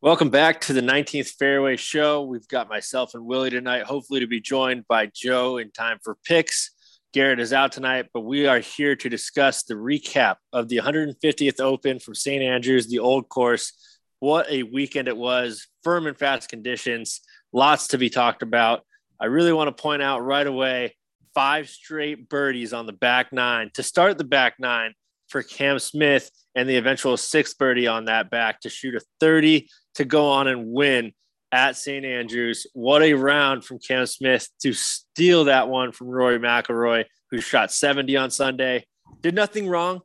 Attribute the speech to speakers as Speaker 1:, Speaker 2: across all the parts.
Speaker 1: Welcome back to the 19th Fairway Show. We've got myself and Willie tonight, hopefully to be joined by Joe in time for picks. Garrett is out tonight, but we are here to discuss the recap of the 150th Open from St. Andrews, the old course. What a weekend it was, firm and fast conditions, lots to be talked about. I really want to point out right away five straight birdies on the back nine to start the back nine for Cam Smith and the eventual sixth birdie on that back to shoot a 30 to go on and win at St. Andrews. What a round from Cam Smith to steal that one from Rory McIlroy, who shot 70 on Sunday. Did nothing wrong,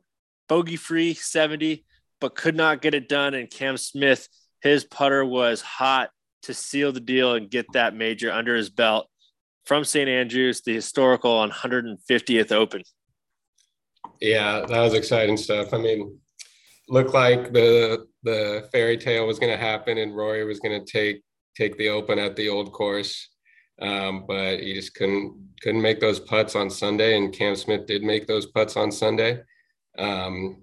Speaker 1: bogey free 70, but could not get it done. And Cam Smith, his putter was hot to seal the deal and get that major under his belt from St. Andrews, the historical 150th Open.
Speaker 2: Yeah, that was exciting stuff. I mean, looked like the the fairy tale was going to happen and Rory was going to take take the open at the old course. Um, but he just couldn't couldn't make those putts on Sunday, and Cam Smith did make those putts on Sunday. Um,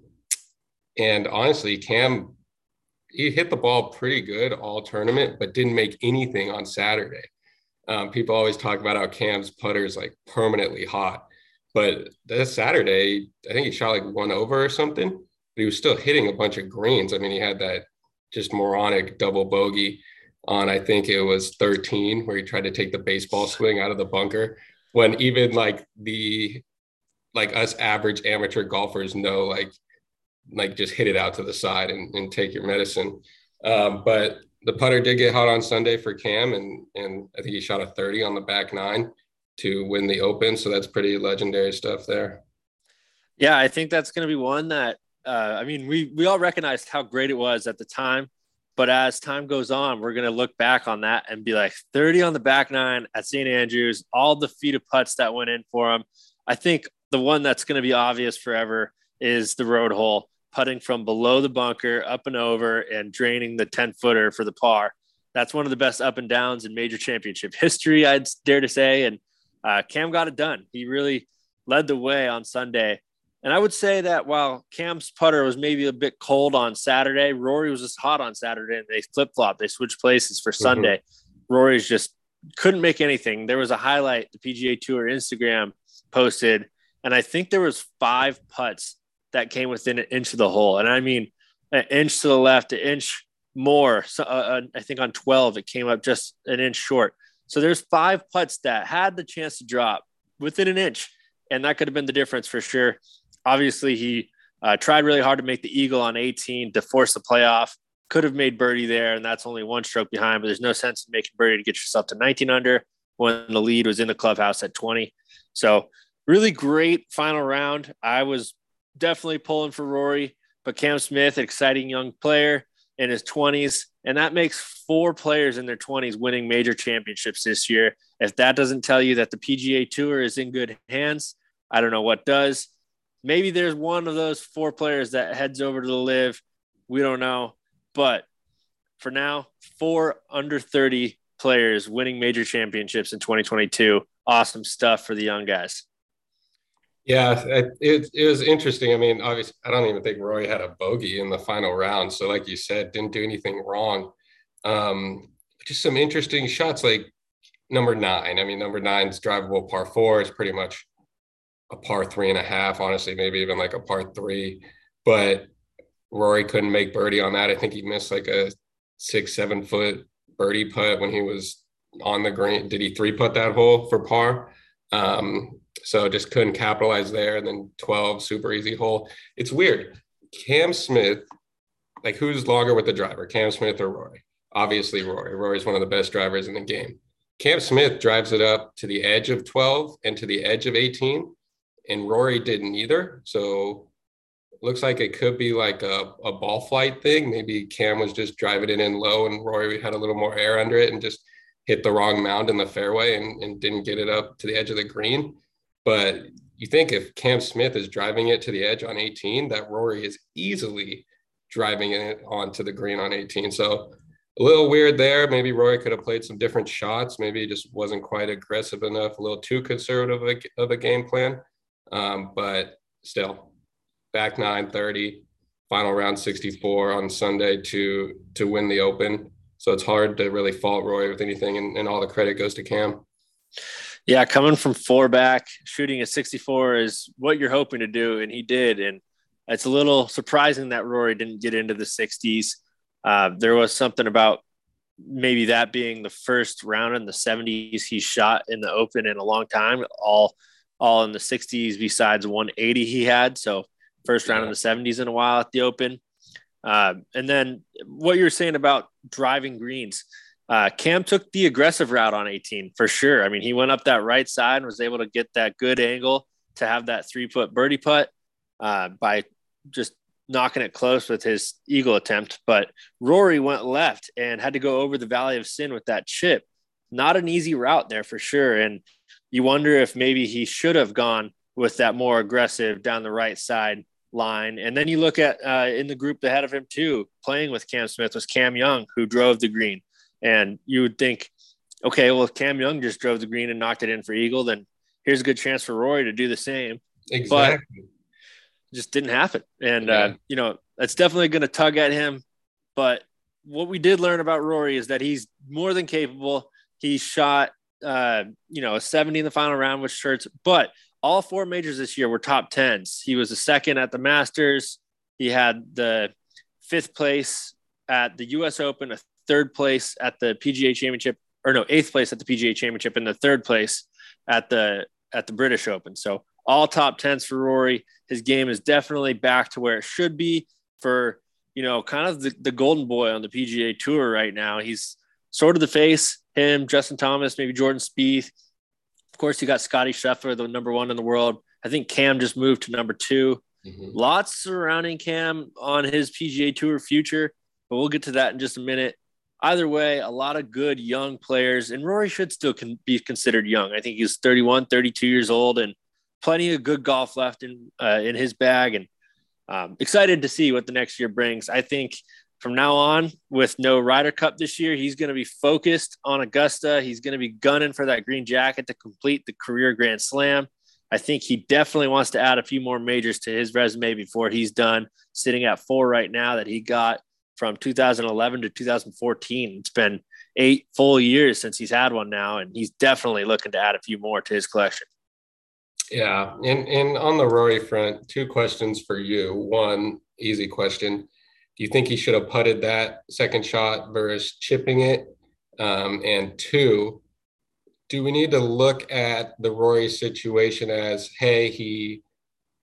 Speaker 2: and honestly, Cam he hit the ball pretty good all tournament, but didn't make anything on Saturday. Um, people always talk about how Cam's putter is like permanently hot, but this Saturday, I think he shot like one over or something but he was still hitting a bunch of greens. I mean, he had that just moronic double bogey on, I think it was 13, where he tried to take the baseball swing out of the bunker when even like the, like us average amateur golfers know, like, like just hit it out to the side and, and take your medicine. Um, but the putter did get hot on Sunday for Cam, and and I think he shot a 30 on the back nine to win the Open. So that's pretty legendary stuff there.
Speaker 1: Yeah, I think that's going to be one that uh, I mean, we we all recognized how great it was at the time, but as time goes on, we're gonna look back on that and be like 30 on the back nine at St. Andrews, all the feet of putts that went in for him. I think the one that's gonna be obvious forever is the road hole, putting from below the bunker up and over and draining the 10 footer for the par. That's one of the best up and downs in major championship history, I'd dare to say. And uh, Cam got it done. He really led the way on Sunday and I would say that while Cam's putter was maybe a bit cold on Saturday, Rory was just hot on Saturday and they flip flop. They switched places for mm-hmm. Sunday. Rory's just couldn't make anything. There was a highlight the PGA Tour Instagram posted, and I think there was five putts that came within an inch of the hole. And I mean, an inch to the left, an inch more. So, uh, uh I think on 12, it came up just an inch short. So there's five putts that had the chance to drop within an inch. And that could have been the difference for sure obviously he uh, tried really hard to make the eagle on 18 to force the playoff. Could have made birdie there, and that's only one stroke behind. But there's no sense in making birdie to get yourself to 19 under when the lead was in the clubhouse at 20. So really great final round. I was definitely pulling for Rory, but Cam Smith, exciting young player in his 20s, and that makes four players in their 20s winning major championships this year. If that doesn't tell you that the PGA Tour is in good hands, I don't know what does. Maybe there's one of those four players that heads over to the LIV. We don't know. But for now, four under 30 players winning major championships in 2022. Awesome stuff for the young guys.
Speaker 2: Yeah, it, it was interesting. I mean, obviously, I don't even think Rory had a bogey in the final round. So, like you said, didn't do anything wrong. Um, just some interesting shots, like number nine. I mean, number nine's drivable par four is pretty much a par three and a half, honestly, maybe even like a par three. But Rory couldn't make birdie on that. I think he missed like a six, seven foot birdie putt when he was on the green. Did he three putt that hole for par? Um, so just couldn't capitalize there. And then 12, super easy hole. It's weird. Cam Smith, like who's longer with the driver, Cam Smith or Rory? Obviously, Rory. Rory's one of the best drivers in the game. Cam Smith drives it up to the edge of 12 and to the edge of 18 and Rory didn't either. So looks like it could be like a, a ball flight thing. Maybe Cam was just driving it in low and Rory had a little more air under it and just hit the wrong mound in the fairway and, and didn't get it up to the edge of the green. But you think if Cam Smith is driving it to the edge on 18, that Rory is easily driving it onto the green on 18. So a little weird there. Maybe Rory could have played some different shots. Maybe he just wasn't quite aggressive enough, a little too conservative of a, of a game plan. Um, but still, back nine thirty, final round 64 on Sunday to to win the Open. So it's hard to really fault Rory with anything, and, and all the credit goes to Cam.
Speaker 1: Yeah, coming from four back, shooting a 64 is what you're hoping to do, and he did. And it's a little surprising that Rory didn't get into the 60s. Uh, there was something about maybe that being the first round in the 70s he shot in the Open in a long time, all all in the 60s besides 180 he had. So first round in the 70s in a while at the Open. Uh, and then what you were saying about driving greens. Uh, Cam took the aggressive route on 18 for sure. I mean, he went up that right side and was able to get that good angle to have that three foot birdie putt uh, by just knocking it close with his eagle attempt. But Rory went left and had to go over the Valley of Sin with that chip. Not an easy route there for sure. And you wonder if maybe he should have gone with that more aggressive down the right side line. And then you look at uh, in the group ahead of him too, playing with Cam Smith was Cam Young, who drove the green. And you would think, okay, well, if Cam Young just drove the green and knocked it in for Eagle, then here's a good chance for Rory to do the same.
Speaker 2: Exactly.
Speaker 1: But just didn't happen. And, uh, yeah. uh, you know, that's definitely going to tug at him. But what we did learn about Rory is that he's more than capable. He shot, uh, you know, a 70 in the final round with shirts, but all four majors this year were top tens. He was a second at the Masters. He had the fifth place at the U.S. Open, a third place at the PGA Championship, or no, eighth place at the PGA Championship, and the third place at the at the British Open. So all top tens for Rory. His game is definitely back to where it should be for you know kind of the, the golden boy on the PGA Tour right now. He's sort of the face. Him, Justin Thomas, maybe Jordan Spieth of course, you got Scotty Scheffler, the number one in the world. I think Cam just moved to number 2 mm-hmm. Lots surrounding Cam on his PGA Tour future, but we'll get to that in just a minute. Either way, a lot of good young players, and Rory should still can be considered young. I think he's 31, 32 years old, and plenty of good golf left in uh, in his bag. And um, excited to see what the next year brings. I think from now on, with no Ryder Cup this year, he's going to be focused on Augusta. He's going to be gunning for that green jacket to complete the career Grand Slam. I think he definitely wants to add a few more majors to his resume before he's done, sitting at four right now that he got from 2011 to 2014. It's been eight full years since he's had one now, and he's definitely looking to add a few more to his collection.
Speaker 2: Yeah. And, and on the Rory front, two questions for you. One easy question do you think he should have putted that second shot versus chipping it? Um, and two, do we need to look at the Rory situation as, hey, he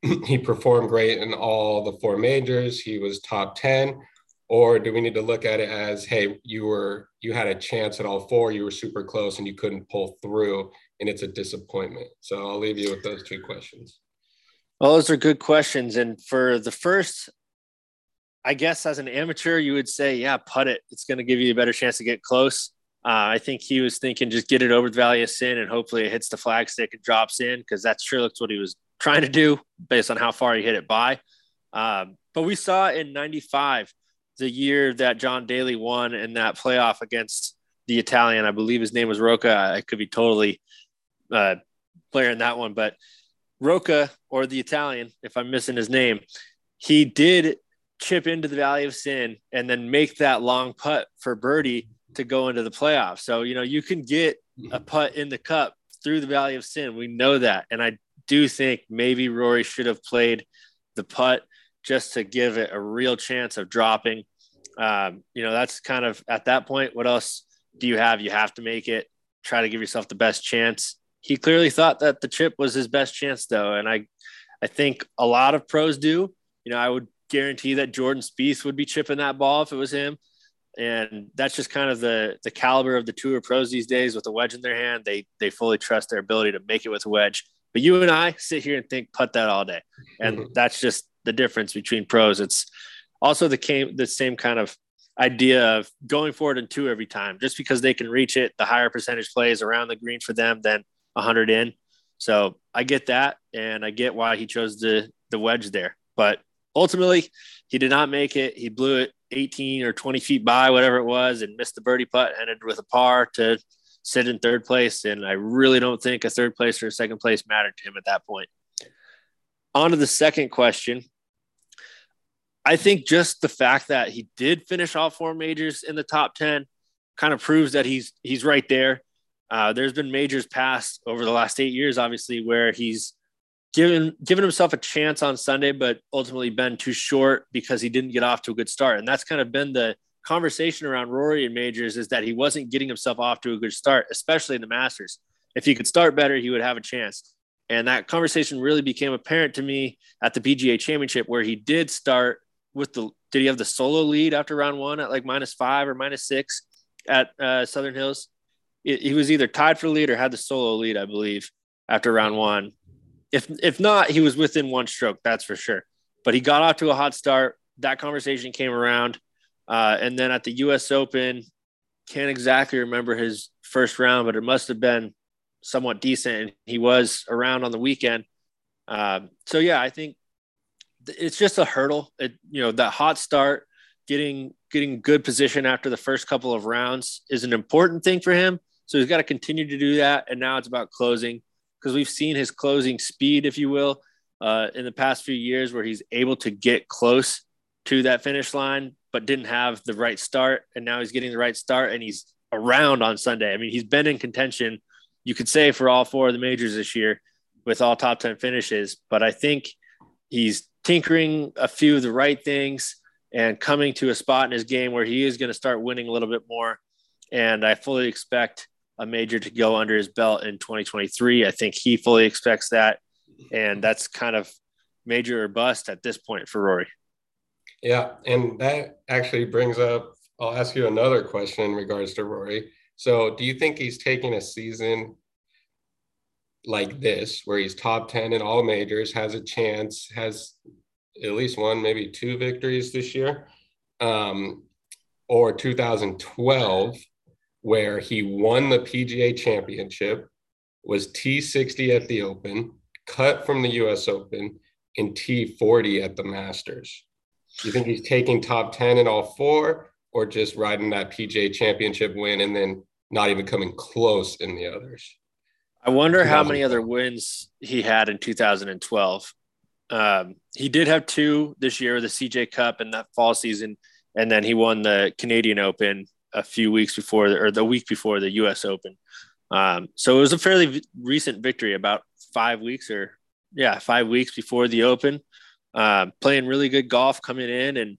Speaker 2: he performed great in all the four majors, he was top 10, or do we need to look at it as, hey, you were you had a chance at all four, you were super close and you couldn't pull through, and it's a disappointment. So I'll leave you with those two questions.
Speaker 1: Well, those are good questions. And for the first, I guess as an amateur, you would say, yeah, put it. It's going to give you a better chance to get close. Uh, I think he was thinking just get it over the Valley of Sin and hopefully it hits the flagstick and drops in because that sure looks what he was trying to do based on how far he hit it by. Um, but we saw in 95, the year that John Daly won in that playoff against the Italian. I believe his name was Rocca. I could be totally uh, that one, but Rocca or the Italian, if I'm missing his name, he did chip into the Valley of Sin and then make that long putt for birdie to go into the playoffs. So, you know, you can get a putt in the cup through the Valley of Sin. We know that. And I do think maybe Rory should have played the putt just to give it a real chance of dropping. Um, you know, that's kind of at that point, what else do you have? You have to make it, try to give yourself the best chance. He clearly thought that the chip was his best chance, though. And I, I think a lot of pros do. You know, I would guarantee that Jordan Spieth would be chipping that ball if it was him. And that's just kind of the the caliber of the tour pros these days with a wedge in their hand. They they fully trust their ability to make it with a wedge. But you and I sit here and think put that all day. And mm-hmm. that's just the difference between pros. It's also the came the same kind of idea of going forward in two every time. Just because they can reach it, the higher percentage plays around the green for them than 100 in. So I get that, and I get why he chose the the wedge there. But ultimately, he did not make it. He blew it 18 or 20 feet by, whatever it was, and missed the birdie putt, ended with a par to sit in third place. And I really don't think a third place or a second place mattered to him at that point. On to the second question. I think just the fact that he did finish all four majors in the top 10 kind of proves that he's he's right there. Uh, there's been majors passed over the last eight years, obviously, where he's given given himself a chance on Sunday, but ultimately been too short because he didn't get off to a good start. And that's kind of been the conversation around Rory and majors is that he wasn't getting himself off to a good start, especially in the Masters. If he could start better, he would have a chance. And that conversation really became apparent to me at the PGA Championship, where he did start with the. Did he have the solo lead after round one at like minus five or minus six at uh, Southern Hills? He was either tied for lead or had the solo lead, I believe, after round one. If if not, he was within one stroke, that's for sure. But he got off to a hot start. That conversation came around, uh, and then at the U.S. Open, can't exactly remember his first round, but it must have been somewhat decent. And he was around on the weekend. Um, so yeah, I think it's just a hurdle. It, you know, that hot start, getting getting good position after the first couple of rounds is an important thing for him. So he's got to continue to do that. And now it's about closing because we've seen his closing speed, if you will, uh, in the past few years where he's able to get close to that finish line, but didn't have the right start. And now he's getting the right start and he's around on Sunday. I mean, he's been in contention you could say for all four of the majors this year with all top 10 finishes. But I think he's tinkering a few of the right things and coming to a spot in his game where he is going to start winning a little bit more. And I fully expect a major to go under his belt in 2023. I think he fully expects that. And that's kind of major or bust at this point for Rory.
Speaker 2: Yeah. And that actually brings up, I'll ask you another question in regards to Rory. So, do you think he's taking a season like this, where he's top 10 in all majors, has a chance, has at least one, maybe two victories this year? Um, or 2012, where he won the PGA championship, was T60 at the Open, cut from the US Open, and T40 at the Masters. Do you think he's taking top 10 in all four, or just riding that PGA championship win and then not even coming close in the others.
Speaker 1: I wonder how many other wins he had in 2012. Um, he did have two this year, the CJ Cup and that fall season, and then he won the Canadian Open a few weeks before, or the week before the U.S. Open. Um, so it was a fairly v- recent victory, about five weeks or yeah, five weeks before the Open. Um, playing really good golf, coming in and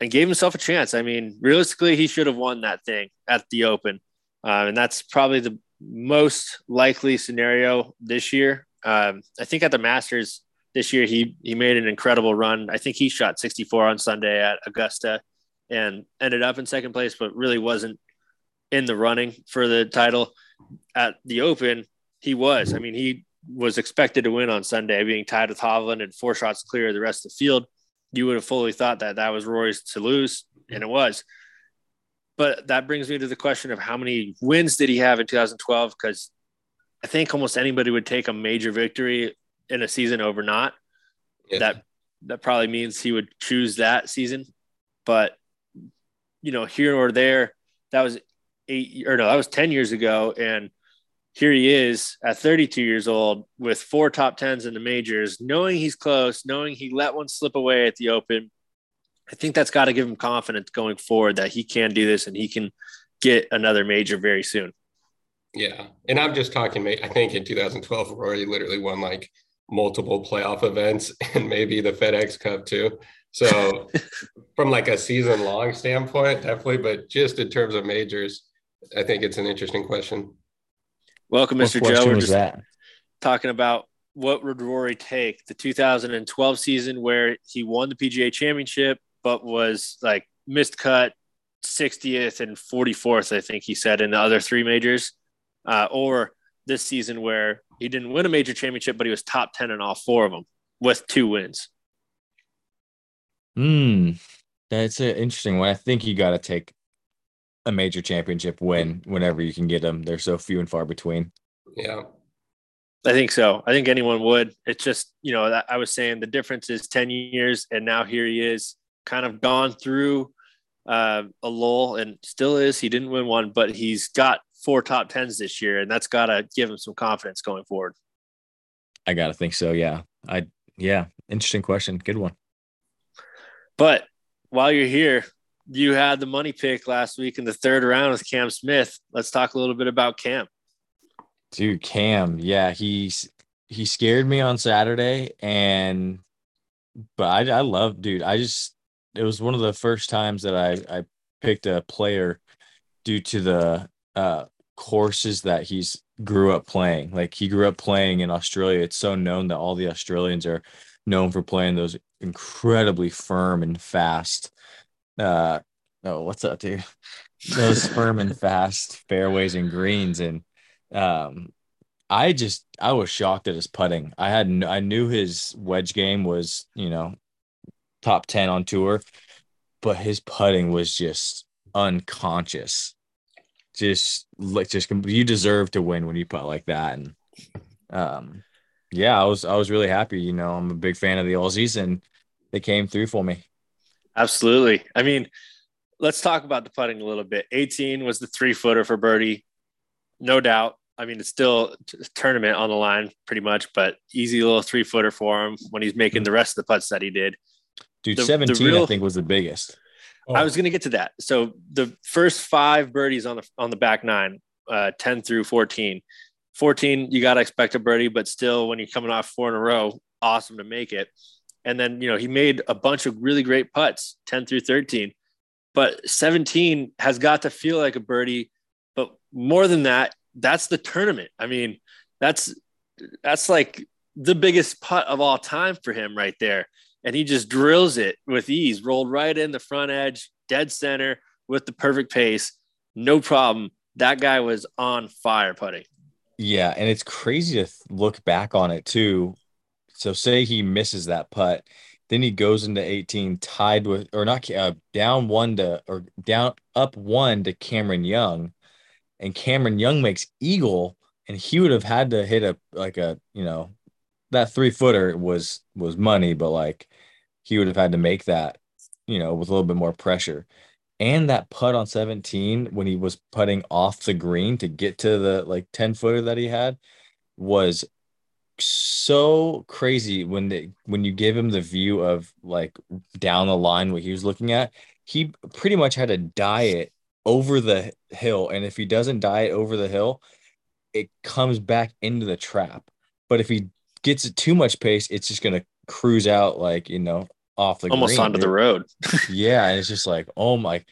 Speaker 1: and gave himself a chance. I mean, realistically, he should have won that thing at the Open. Uh, and that's probably the most likely scenario this year. Um, I think at the Masters this year, he he made an incredible run. I think he shot 64 on Sunday at Augusta and ended up in second place, but really wasn't in the running for the title at the Open. He was. I mean, he was expected to win on Sunday, being tied with Hovland and four shots clear of the rest of the field. You would have fully thought that that was Rory's to lose, and it was. But that brings me to the question of how many wins did he have in 2012? Because I think almost anybody would take a major victory in a season over not. Yeah. That that probably means he would choose that season. But you know, here or there, that was eight or no, that was 10 years ago. And here he is at 32 years old with four top tens in the majors, knowing he's close, knowing he let one slip away at the open, I think that's got to give him confidence going forward that he can do this and he can get another major very soon.
Speaker 2: Yeah. And I'm just talking, I think in 2012, Rory literally won like multiple playoff events and maybe the FedEx Cup too. So from like a season long standpoint, definitely, but just in terms of majors, I think it's an interesting question.
Speaker 1: Welcome, Mr. Joe. We're just that? talking about what would Rory take the 2012 season where he won the PGA championship, but was like missed cut 60th and 44th, I think he said, in the other three majors, uh, or this season where he didn't win a major championship, but he was top 10 in all four of them with two wins.
Speaker 3: Hmm. That's an interesting one. I think you got to take a major championship win whenever you can get them. They're so few and far between.
Speaker 2: Yeah.
Speaker 1: I think so. I think anyone would. It's just, you know, I was saying the difference is 10 years and now here he is kind of gone through uh, a lull and still is. He didn't win one, but he's got four top tens this year, and that's got to give him some confidence going forward.
Speaker 3: I got to think so. Yeah. I, yeah. Interesting question. Good one.
Speaker 1: But while you're here, you had the money pick last week in the third round with Cam Smith. Let's talk a little bit about Cam.
Speaker 3: Dude, Cam, yeah, he's he scared me on Saturday, and but I I love, dude. I just it was one of the first times that I I picked a player due to the uh courses that he's grew up playing. Like he grew up playing in Australia. It's so known that all the Australians are known for playing those incredibly firm and fast. Uh, oh, what's up, dude? Those firm and fast fairways and greens, and um, I just I was shocked at his putting. I had I knew his wedge game was you know top ten on tour, but his putting was just unconscious. Just like just you deserve to win when you putt like that, and um, yeah, I was I was really happy. You know, I'm a big fan of the Aussies, and they came through for me.
Speaker 1: Absolutely. I mean, let's talk about the putting a little bit. 18 was the three footer for birdie, no doubt. I mean, it's still a tournament on the line, pretty much, but easy little three footer for him when he's making the rest of the putts that he did.
Speaker 3: Dude, the, 17 the real, I think was the biggest.
Speaker 1: Oh. I was going to get to that. So the first five birdies on the on the back nine, uh, 10 through 14. 14, you got to expect a birdie, but still, when you're coming off four in a row, awesome to make it. And then, you know, he made a bunch of really great putts, 10 through 13. But 17 has got to feel like a birdie. But more than that, that's the tournament. I mean, that's that's like the biggest putt of all time for him right there. And he just drills it with ease, rolled right in the front edge, dead center with the perfect pace. No problem. That guy was on fire putting.
Speaker 3: Yeah, and it's crazy to look back on it too. So say he misses that putt, then he goes into 18 tied with or not uh, down one to or down up one to Cameron Young, and Cameron Young makes eagle, and he would have had to hit a like a you know that three footer was was money, but like he would have had to make that you know with a little bit more pressure and that putt on 17 when he was putting off the green to get to the like 10 footer that he had was so crazy when they when you give him the view of like down the line what he was looking at he pretty much had to diet over the hill and if he doesn't diet over the hill it comes back into the trap. But if he gets it too much pace it's just going to cruise out like you know off the
Speaker 1: almost
Speaker 3: green.
Speaker 1: onto the road.
Speaker 3: yeah, and it's just like, oh my,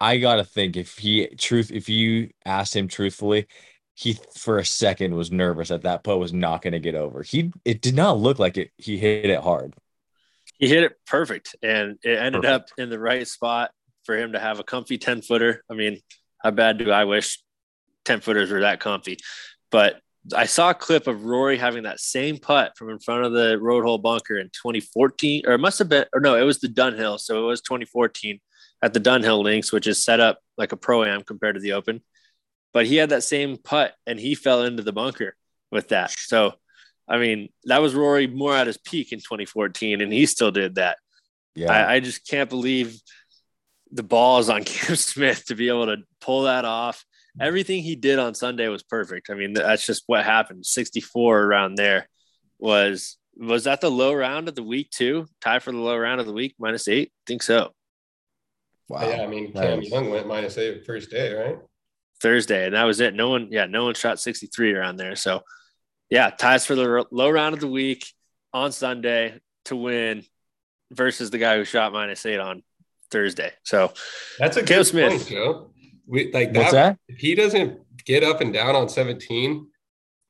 Speaker 3: I gotta think if he truth if you asked him truthfully, he for a second was nervous that that putt was not going to get over. He it did not look like it. He hit it hard.
Speaker 1: He hit it perfect, and it ended perfect. up in the right spot for him to have a comfy ten footer. I mean, how bad do I wish ten footers were that comfy? But I saw a clip of Rory having that same putt from in front of the road hole bunker in 2014, or it must have been, or no, it was the Dunhill. So it was 2014 at the Dunhill Links, which is set up like a pro am compared to the Open. But he had that same putt and he fell into the bunker with that. So, I mean, that was Rory more at his peak in 2014, and he still did that. Yeah. I, I just can't believe the balls on Cam Smith to be able to pull that off everything he did on Sunday was perfect. I mean, that's just what happened. 64 around there was was that the low round of the week too? Tie for the low round of the week, minus eight. think so.
Speaker 2: Wow. Yeah, I mean, Cam nice. Young went minus eight first day, right?
Speaker 1: Thursday, and that was it. No one, yeah, no one shot 63 around there. So, yeah, ties for the low round of the week on Sunday to win versus the guy who shot minus eight on Thursday. So
Speaker 2: that's a Cam good Smith. Point, Joe. We like that, that? If he doesn't get up and down on 17,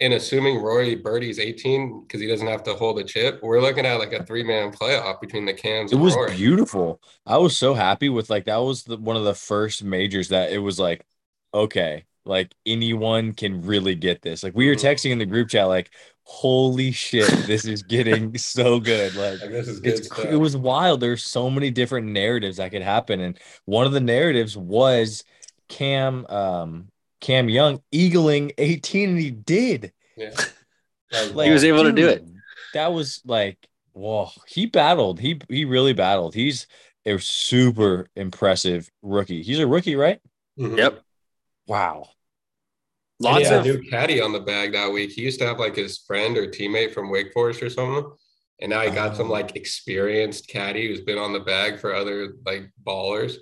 Speaker 2: and assuming Rory birdies 18 because he doesn't have to hold a chip, we're looking at like a three man playoff between the cans.
Speaker 3: It was
Speaker 2: Rory.
Speaker 3: beautiful. I was so happy with like that was the, one of the first majors that it was like, okay, like anyone can really get this. Like we were mm-hmm. texting in the group chat, like, holy shit, this is getting so good. Like, like this is good it was wild. There's so many different narratives that could happen, and one of the narratives was Cam um Cam Young eagling 18 and he did.
Speaker 2: Yeah.
Speaker 1: like, he was able dude, to do it.
Speaker 3: That was like whoa, he battled. He he really battled. He's a super impressive rookie. He's a rookie, right?
Speaker 1: Mm-hmm. Yep.
Speaker 3: Wow.
Speaker 2: Lots of new caddy on the bag that week. He used to have like his friend or teammate from Wake Forest or something. And now he got some like experienced caddy who's been on the bag for other like ballers.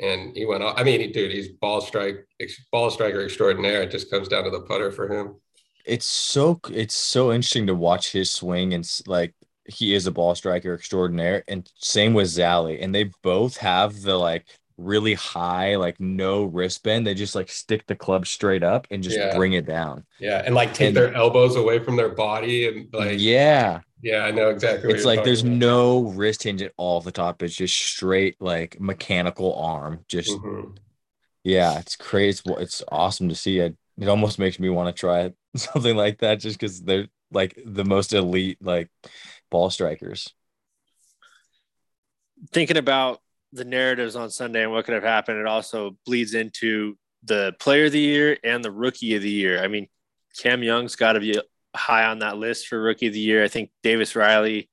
Speaker 2: And he went off. I mean, he, dude, he's ball strike, ball striker extraordinaire. It just comes down to the putter for him.
Speaker 3: It's so it's so interesting to watch his swing and like he is a ball striker extraordinaire. And same with Zally. And they both have the like really high, like no wristband. They just like stick the club straight up and just
Speaker 2: Yeah.
Speaker 3: bring it down.
Speaker 2: Yeah. And like take
Speaker 3: And-
Speaker 2: their elbows away from their body. And like, yeah,
Speaker 3: yeah.
Speaker 2: I know exactly what
Speaker 3: It's
Speaker 2: you're
Speaker 3: like there's
Speaker 2: talking
Speaker 3: no wrist hinge at all at the top. It's just straight like mechanical arm. Just
Speaker 2: about. Mhm.
Speaker 3: yeah, it's crazy. It's, it's awesome to see. It it almost makes me want to try something like that just because they're like the most elite like ball strikers.
Speaker 1: thinking about the narratives on Sunday and what could have happened, it also bleeds into the player of the year and the rookie of the year. I mean, Cam Young's got to be high on that list for rookie of the year. I think Davis Riley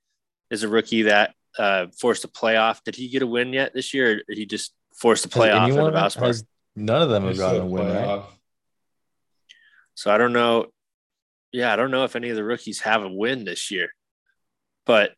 Speaker 1: is a rookie that uh, forced a playoff. Did he get a win yet this year? Or did he just forced a
Speaker 3: Has
Speaker 1: playoff at the
Speaker 3: anyone- has- none of them have
Speaker 2: It's
Speaker 3: gotten
Speaker 2: a
Speaker 3: a win, right?
Speaker 1: So I don't know. Yeah, I don't know if any of the rookies have a win this year. But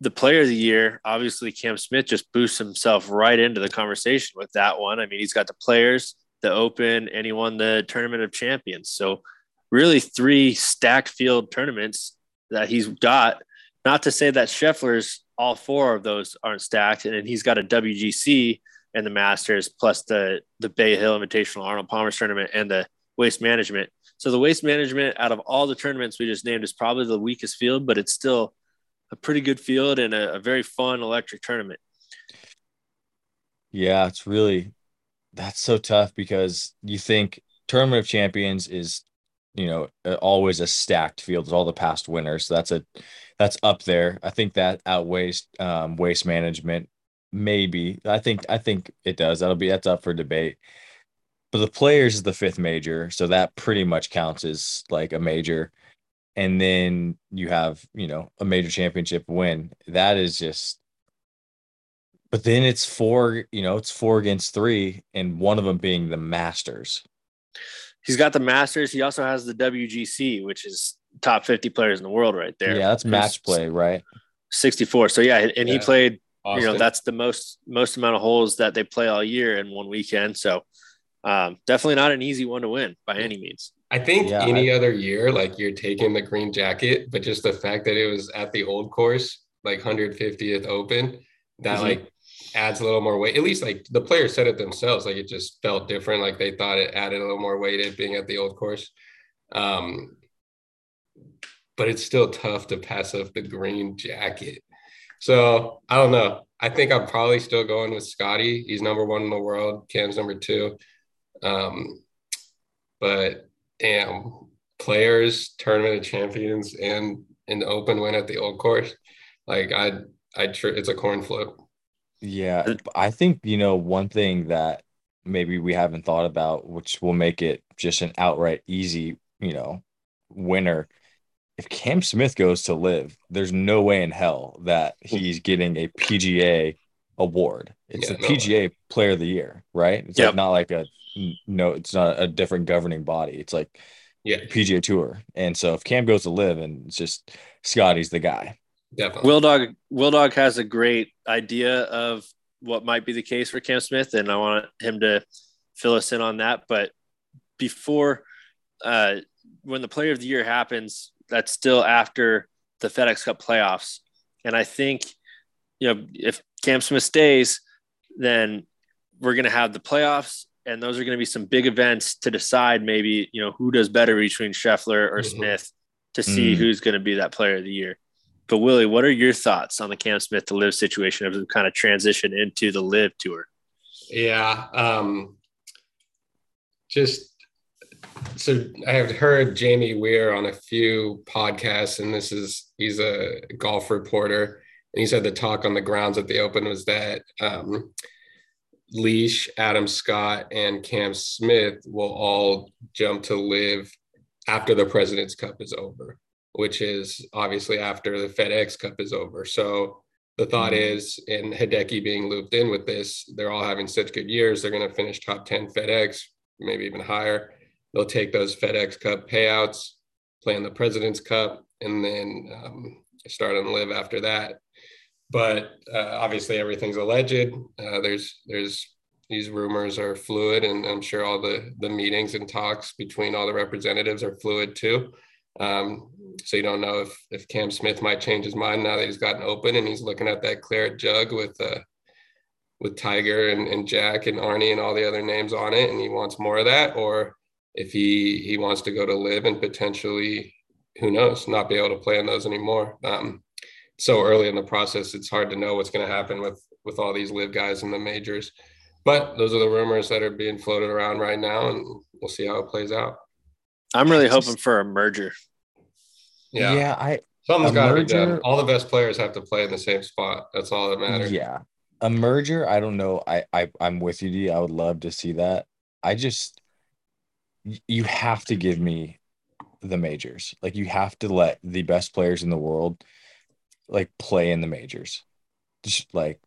Speaker 1: the player of the year, obviously Cam Smith just boosts himself right into the conversation with that one. I mean, he's got the players, the open, and he won the tournament of champions. So really three stacked field tournaments that he's got. Not to say that Scheffler's all four of those aren't stacked, and he's got a WGC and the Masters plus the the Bay Hill Invitational Arnold Palmer tournament and the waste management. So the waste management out of all the tournaments we just named is probably the weakest field, but it's still a pretty good field and a, a very fun electric tournament.
Speaker 3: Yeah, it's really that's so tough because you think Tournament of Champions is, you know, always a stacked field with all the past winners. So that's a that's up there. I think that outweighs um, waste management. Maybe I think I think it does. That'll be that's up for debate. But the players is the fifth major, so that pretty much counts as like a major. And then you have, you know, a major championship win. That is just but then it's four, you know, it's four against three, and one of them being the Masters.
Speaker 1: He's got the Masters. He also has the WGC, which is top 50 players in the world right there.
Speaker 3: Yeah, that's match play, right?
Speaker 1: 64. So yeah, and he
Speaker 2: Yeah.
Speaker 1: played, you know, that's the most most amount of holes that they play all year in one weekend. So um, definitely not an easy one to win by any means.
Speaker 2: I think
Speaker 3: Yeah,
Speaker 2: any other year, like you're taking the green jacket, but just the fact that it was at the old course, like 150th Open, that
Speaker 1: Mhm.
Speaker 2: like adds a little more weight. At least like the players said it themselves, like it just felt different. Like they thought it added a little more weight it being at the old course. Um, but it's still tough to pass up the green jacket. So I don't know. I think I'm probably still going with Scotty. He's number one in the world. Cam's number two. Um, but damn, players, tournament of champions, and an open win at the old course. Like I, I, tr- it's a coin flip.
Speaker 3: Yeah, uh, I think, you know, one thing that maybe we haven't thought about, which will make it just an outright easy, you know, winner. If Cam Smith goes to LIV, there's no way in hell that hmm. he's getting a PGA award. It's
Speaker 2: Yeah,
Speaker 3: the
Speaker 2: no way.
Speaker 3: PGA Player of the Year, right? It's
Speaker 1: Yep.
Speaker 3: like not like a no, it's not a different governing body. It's like
Speaker 2: Yeah,
Speaker 3: PGA Tour. And so if Cam goes to LIV and it's just Scotty's the guy.
Speaker 2: Definitely.
Speaker 1: Will Dog Will Dog has a great idea of what might be the case for Cam Smith, and I want him to fill us in on that. But before, uh, when the Player of the Year happens, that's still after the FedEx Cup playoffs, and I think you know if Cam Smith stays, then we're going to have the playoffs, and those are going to be some big events to decide maybe you know who does better between Scheffler or
Speaker 2: Mhm.
Speaker 1: Smith to see
Speaker 3: Mm.
Speaker 1: who's going to be that Player of the Year. But Willie, what are your thoughts on the Cam Smith to LIV situation as we kind of transition into the LIV tour?
Speaker 2: Yeah. Um, just so I have heard Jamie Weir on a few podcasts, and this is he's a golf reporter, and he said the talk on the grounds at the Open was that um, Leish, Adam Scott, and Cam Smith will all jump to LIV after the President's Cup is over, which is obviously after the FedEx Cup is over. So the thought
Speaker 3: Mhm.
Speaker 2: is, and Hideki being looped in with this, they're all having such good years. They're going to finish top 10 FedEx, maybe even higher. They'll take those FedEx Cup payouts, play in the President's Cup, and then um, start on LIV after that. But uh, obviously, everything's alleged. Uh, there's there's these rumors are fluid, and I'm sure all the the meetings and talks between all the representatives are fluid too. Um, so you don't know if if Cam Smith might change his mind now that he's gotten open and he's looking at that claret jug with uh, with Tiger and, and Jack and Arnie and all the other names on it, and he wants more of that, or if he he wants to go to LIV and potentially, who knows, not be able to play in those anymore. Um, so early in the process, it's hard to know what's going to happen with with all these LIV guys in the majors. But those are the rumors that are being floated around right now, and we'll see how it plays out.
Speaker 1: I'm really hoping for a merger.
Speaker 2: Yeah,
Speaker 3: yeah. I
Speaker 2: something's
Speaker 3: a
Speaker 2: got to be done. All the best players have to play in the same spot. That's all that matters.
Speaker 3: Yeah. A merger, I don't know. I, I I'm with you, D. I would love to see that. I just you have to give me the majors. Like you have to let the best players in the world like play in the majors. Just like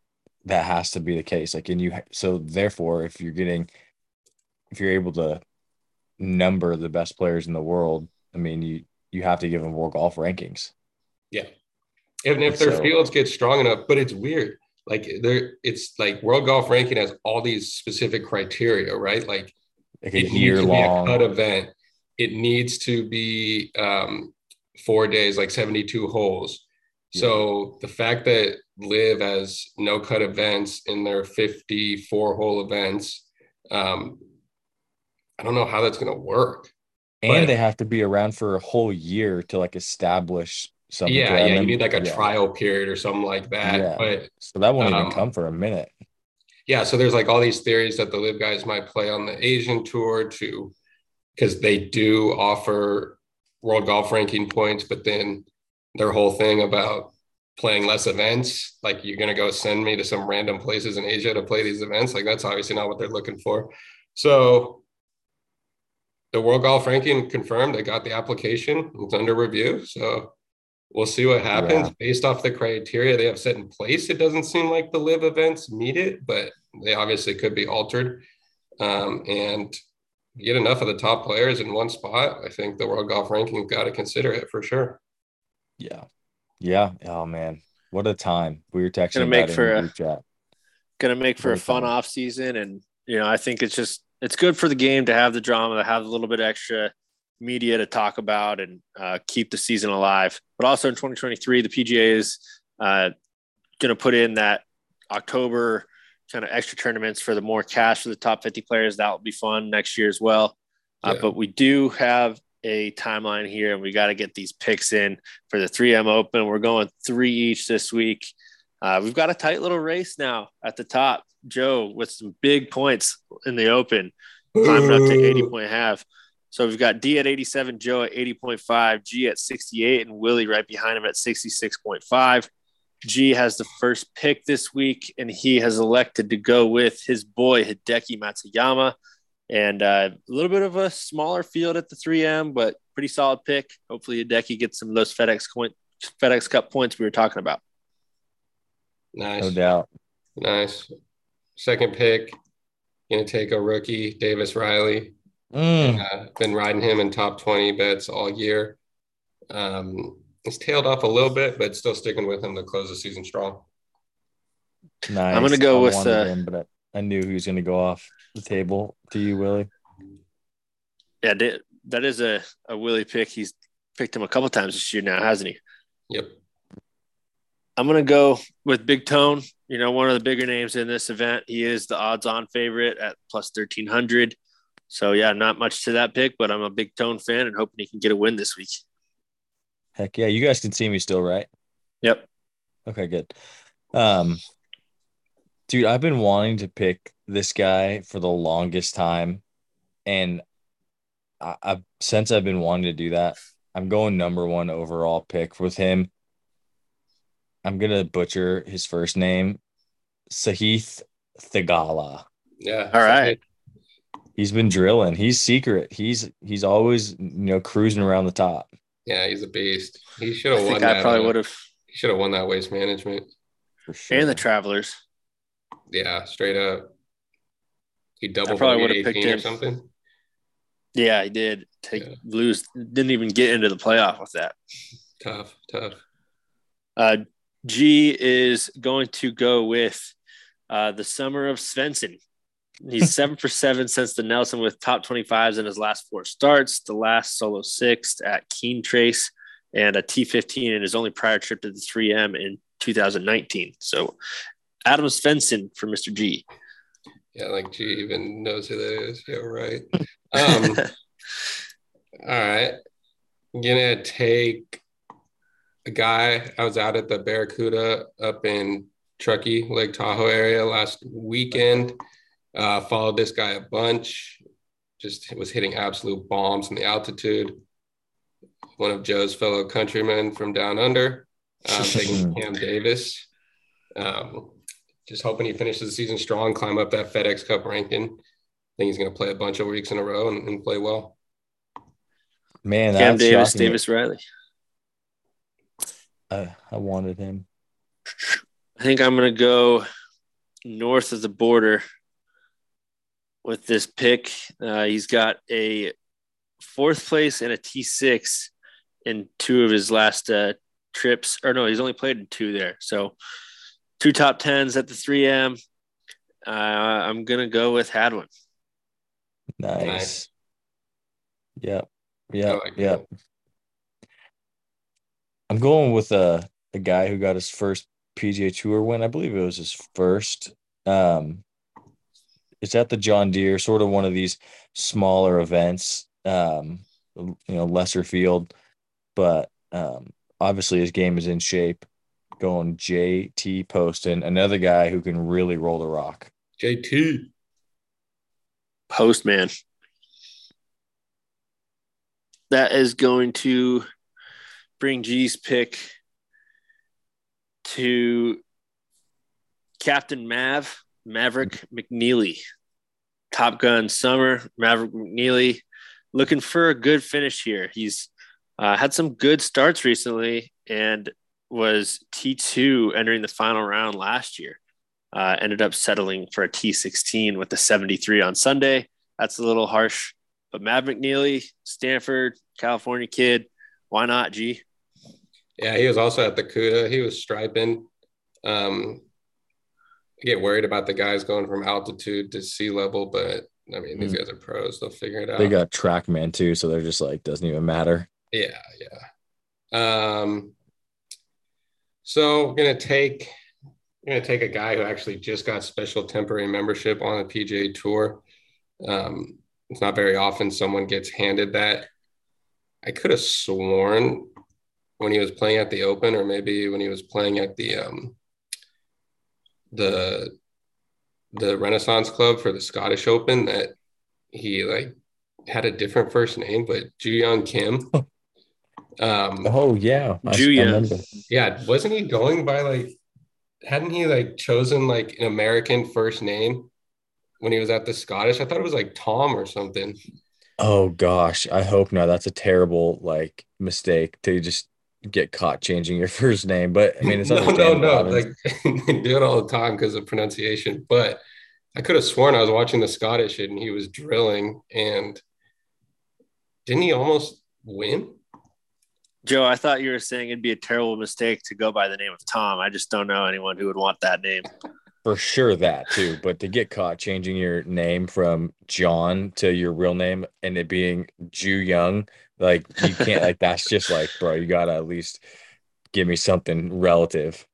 Speaker 3: that has to be the case. Like and you so therefore if you're getting if you're able to number the best players in the world, I mean you you have to give them more golf rankings.
Speaker 2: Yeah. Even if their
Speaker 3: So-
Speaker 2: fields get strong enough, but it's weird. Like there, it's like World Golf Ranking has all these specific criteria, right? Like
Speaker 3: Like a
Speaker 2: it
Speaker 3: year
Speaker 2: needs to be a
Speaker 3: long.
Speaker 2: cut event. It needs to be um, four days, like 72 holes. So the fact that LIV has no cut events in their 54 hole events, um, I don't know how that's going to work.
Speaker 3: and
Speaker 2: but-
Speaker 3: they have to be around for a whole year to like establish something.
Speaker 2: yeah, yeah, you need like a
Speaker 3: yeah.
Speaker 2: trial period or something like that.
Speaker 3: Yeah.
Speaker 2: But
Speaker 3: So that won't
Speaker 2: Um,
Speaker 3: even come for a minute.
Speaker 2: yeah, so there's like all these theories that the LIV guys might play on the Asian tour to because they do offer world golf ranking points, but then their whole thing about playing less events, like you're gonna go send me to some random places in Asia to play these events, like that's obviously not what they're looking for. So the world golf ranking confirmed, they got the application, it's under review. So we'll see what happens
Speaker 3: Yeah.
Speaker 2: based off the criteria they have set in place. It doesn't seem like the LIV events meet it, but they obviously could be altered. Um, and get enough of the top players in one spot. I think the world golf ranking got to consider it for sure.
Speaker 3: Yeah. Yeah. Oh man. What a time. We were texting
Speaker 1: Gonna
Speaker 3: about
Speaker 1: make
Speaker 3: in
Speaker 1: for
Speaker 3: the
Speaker 1: a-
Speaker 3: group chat.
Speaker 1: Going to make for a fun
Speaker 3: fun.
Speaker 1: off season, and you know I think it's just it's good for the game to have the drama, to have a little bit extra media to talk about, and uh, keep the season alive. But also in 2023, the PGA is uh, going to put in that October kind of extra tournaments for the more cash for the top 50 players. That will be fun next year as well. Uh,
Speaker 2: Yeah.
Speaker 1: But we do have a timeline here, and we got to get these picks in for the 3M Open. We're going three each this week. Uh, we've got a tight little race now at the top. Joe with some big points in the Open, climbing up to 80 point half. So we've got D at 87, Joe at 80.5, G at 68, and Willie right behind him at 66.5. G has the first pick this week, and he has elected to go with his boy Hideki Matsuyama. And uh, a little bit of a smaller field at the 3M, but pretty solid pick. Hopefully, Hideki gets some of those FedEx coin, FedEx Cup points we were talking about.
Speaker 2: Nice.
Speaker 3: No doubt.
Speaker 2: Nice. Second pick, gonna take a rookie, Davis Riley.
Speaker 3: Mm,
Speaker 2: Uh, been riding him in top 20 bets all year. Um, he's tailed off a little bit, but still sticking with him to close the season strong.
Speaker 3: nice.
Speaker 1: I'm gonna go
Speaker 3: I
Speaker 1: with, uh,
Speaker 3: him, but I, I knew he was gonna go off the table to you, Willie.
Speaker 1: Yeah, that- that is a, a Willie pick. He's picked him a couple times this year now, hasn't he?
Speaker 2: Yep.
Speaker 1: I'm going to go with Big Tone, you know, one of the bigger names in this event. He is the odds on favorite at plus 1300. So, yeah, not much to that pick, but I'm a Big Tone fan and hoping he can get a win this week.
Speaker 3: Heck yeah. You guys can see me still, right?
Speaker 1: Yep.
Speaker 3: Okay, good. Um, dude, I've been wanting to pick this guy for the longest time, and I, I since I've been wanting to do that, I'm going number one overall pick with him. I'm gonna butcher his first name, Sahith Theegala.
Speaker 2: Yeah.
Speaker 1: All right.
Speaker 3: He's been drilling. He's secret. He's he's always you know cruising around the top.
Speaker 2: Yeah, he's a beast. He should have won that.
Speaker 1: I probably
Speaker 2: uh,
Speaker 1: would have.
Speaker 2: He should have won that waste management.
Speaker 3: For sure.
Speaker 1: And the Travelers.
Speaker 2: Yeah, straight up. He double
Speaker 1: probably would've picked
Speaker 2: 18 or
Speaker 1: him.
Speaker 2: something.
Speaker 1: Yeah, he did. Take
Speaker 2: Yeah.
Speaker 1: lose. Didn't even get into the playoff with that.
Speaker 2: Tough, tough.
Speaker 1: Uh, G is going to go with uh, the summer of Svensson. He's seven for seven since the Nelson with top 25s in his last four starts, the last solo sixth at Keene Trace, and a T15 in his only prior trip to the 3M in 2019. So Adam Svensson for Mr. G.
Speaker 2: Yeah, like G even knows who that is. Yeah, right. Um, all right. I'm gonna take a guy. I was out at the Barracuda up in Truckee, Lake Tahoe area last weekend. Uh, followed this guy a bunch. Just was hitting absolute bombs in the altitude. One of Joe's fellow countrymen from down under, um, taking Cam Davis. Um, just hoping he finishes the season strong, climb up that FedEx Cup ranking. I think he's going to play a bunch of weeks in a row and, and play well.
Speaker 3: Man,
Speaker 1: Cam
Speaker 3: that's
Speaker 1: Davis,
Speaker 3: shocking.
Speaker 1: Davis Riley.
Speaker 3: Uh, I wanted him.
Speaker 1: I think I'm going to go north of the border with this pick. Uh, he's got a fourth place and a T6 in two of his last uh, trips. Or no, he's only played in two there. So two top tens at the 3M. Uh, I'm going to go with Hadwin.
Speaker 3: Nice.
Speaker 2: Nice.
Speaker 3: Yep.
Speaker 2: I
Speaker 3: Yep.
Speaker 2: like
Speaker 3: yep. I'm going with a a guy who got his first PGA Tour win. I believe it was his first. Um, it's at the John Deere, sort of one of these smaller events. Um, you know, lesser field, but um, obviously his game is in shape. Going JT Poston, another guy who can really roll the rock.
Speaker 2: JT.
Speaker 1: Postman. That is going to bring G's pick to Captain Mav, Maverick McNealy. Top Gun Summer, Maverick McNealy. Looking for a good finish here. He's uh, had some good starts recently and was T2 entering the final round last year. Uh, ended up settling for a T16 with a 73 on Sunday. That's a little harsh, but Mav McNealy, Stanford, California kid, why not, G?
Speaker 2: Yeah, he was also at the CUDA. He was striping. Um, I get worried about the guys going from altitude to sea level, but I mean, these
Speaker 3: Mm.
Speaker 2: guys are pros. They'll figure it out.
Speaker 3: They got TrackMan too, so they're just like doesn't even matter.
Speaker 2: Yeah, yeah. Um, so we're gonna take we're gonna take a guy who actually just got special temporary membership on the PGA Tour. Um, it's not very often someone gets handed that. I could have sworn when he was playing at the Open, or maybe when he was playing at the um, the the Renaissance Club for the Scottish Open, that he like had a different first name, but Joohyung Kim. Um,
Speaker 3: Oh yeah, I- I
Speaker 1: Julia.
Speaker 3: remember.
Speaker 2: yeah, wasn't he going by like, hadn't he like chosen like an American first name when he was at the Scottish? I thought it was like Tom or something.
Speaker 3: Oh gosh, I hope not. That's a terrible like mistake to just get caught changing your first name. But I mean, it's
Speaker 2: no, no,
Speaker 3: understandable.
Speaker 2: no. Like they do it all the time because of pronunciation. But I could have sworn I was watching the Scottish and he was drilling and didn't he almost win?
Speaker 1: Joe, I thought you were saying it'd be a terrible mistake to go by the name of Tom. I just don't know anyone who would want that name.
Speaker 3: For sure that too. But to get caught changing your name from John to your real name and it being Joohyung, like you can't like that's just like, bro, you gotta at least give me something relative.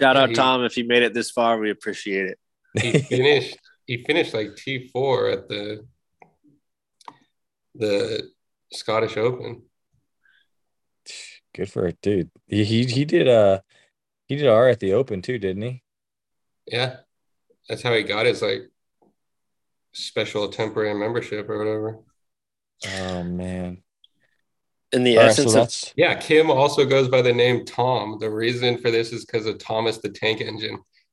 Speaker 1: Shout out
Speaker 2: he-
Speaker 1: Tom if you made it this far. We appreciate it.
Speaker 2: He finished he finished like T four at the the Scottish Open.
Speaker 3: Good for it, dude. He he he did uh he did R at the Open too, didn't he?
Speaker 2: Yeah. That's how he got his like special temporary membership or whatever.
Speaker 3: Oh man.
Speaker 1: In the
Speaker 3: All right, so
Speaker 1: essence of
Speaker 2: Yeah, Kim also goes by the name Tom. The reason for this is because of Thomas the Tank Engine.